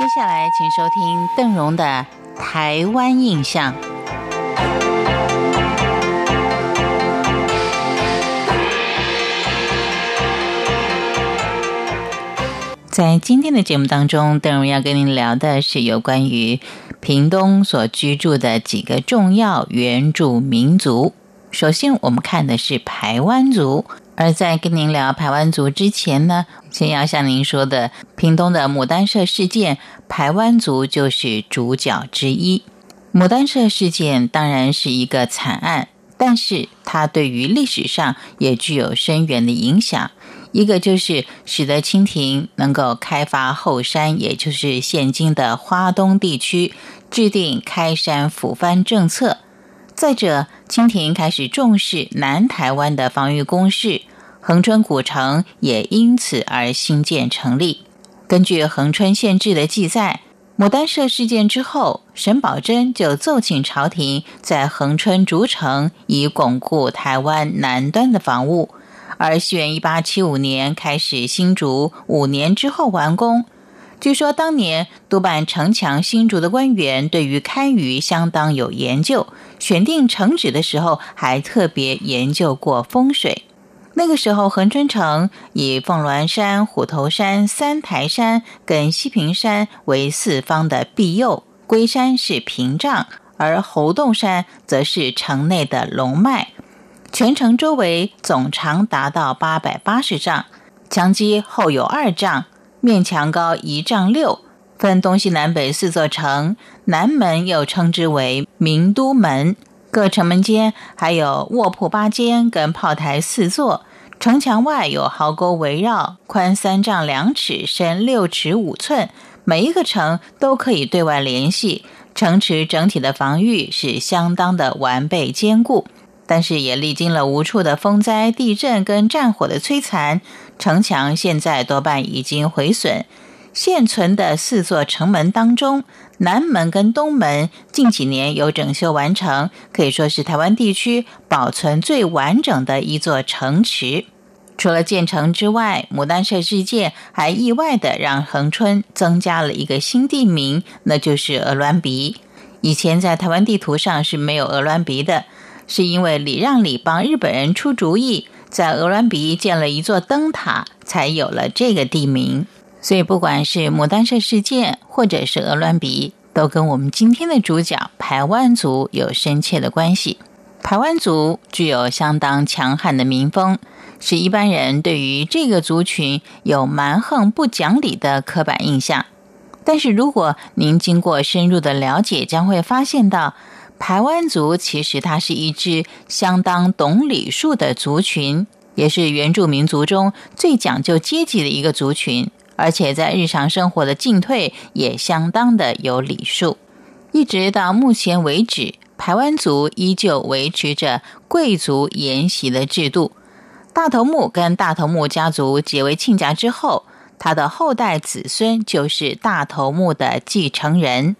接下来，请收听邓荣的《台湾印象》。在今天的节目当中，邓荣要跟您聊的是有关于屏东所居住的几个重要原住民族。首先，我们看的是排湾族。而在跟您聊排湾族之前呢，先要向您说的，屏东的牡丹社事件，排湾族就是主角之一。牡丹社事件当然是一个惨案，但是它对于历史上也具有深远的影响。一个就是使得清廷能够开发后山，也就是现今的花东地区，制定开山抚番政策。再者，清廷开始重视南台湾的防御工事。恒春古城也因此而兴建成立。根据恒春县志的记载，牡丹社事件之后，沈葆桢就奏请朝廷在恒春筑城，以巩固台湾南端的防务。而西元一八七五年开始新筑，五年之后完工。据说当年督办城墙新筑的官员对于堪舆相当有研究，选定城址的时候还特别研究过风水。那个时候，恒春城以凤峦山、虎头山、三台山跟西平山为四方的庇佑，龟山是屏障，而猴洞山则是城内的龙脉。全城周围总长达到八百八十丈，墙基厚有二丈，面墙高一丈六，分东西南北四座城，南门又称之为明都门。各城门间还有卧铺八间跟炮台四座。城墙外有壕沟围绕，宽三丈两尺，深六尺五寸。每一个城都可以对外联系，城池整体的防御是相当的完备坚固。但是也历经了无数的风灾、地震跟战火的摧残，城墙现在多半已经毁损。现存的四座城门当中，南门跟东门近几年有整修完成，可以说是台湾地区保存最完整的一座城池。除了建成之外，牡丹社事件还意外的让恒春增加了一个新地名，那就是鹅銮鼻。以前在台湾地图上是没有鹅銮鼻的，是因为礼让礼帮日本人出主意，在鹅銮鼻建了一座灯塔，才有了这个地名。所以，不管是牡丹社事件，或者是鹅銮鼻，都跟我们今天的主角排湾族有深切的关系。排湾族具有相当强悍的民风。是一般人对于这个族群有蛮横不讲理的刻板印象，但是如果您经过深入的了解，将会发现到排湾族其实它是一支相当懂礼数的族群，也是原住民族中最讲究阶级的一个族群，而且在日常生活的进退也相当的有礼数。一直到目前为止，排湾族依旧维持着贵族沿袭的制度。大头目跟大头目家族结为亲家之后，他的后代子孙就是大头目的继承人。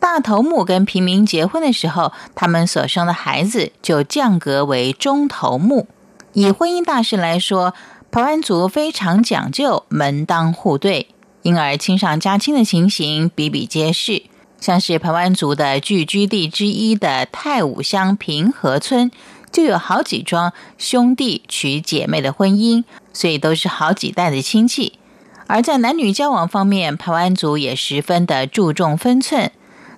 大头目跟平民结婚的时候，他们所生的孩子就降格为中头目。以婚姻大事来说，排湾族非常讲究门当户对，因而亲上加亲的情形比比皆是。像是排湾族的聚居地之一的太武乡平和村。就有好几桩兄弟娶姐妹的婚姻，所以都是好几代的亲戚。而在男女交往方面，排湾族也十分的注重分寸。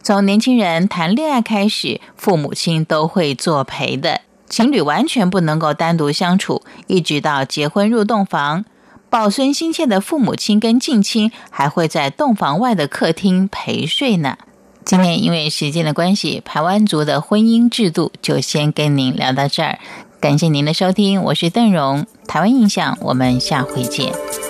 从年轻人谈恋爱开始，父母亲都会作陪的，情侣完全不能够单独相处，一直到结婚入洞房，抱孙心切的父母亲跟近亲还会在洞房外的客厅陪睡呢。今天因为时间的关系，排湾族的婚姻制度就先跟您聊到这儿。感谢您的收听，我是邓荣，台湾印象，我们下回见。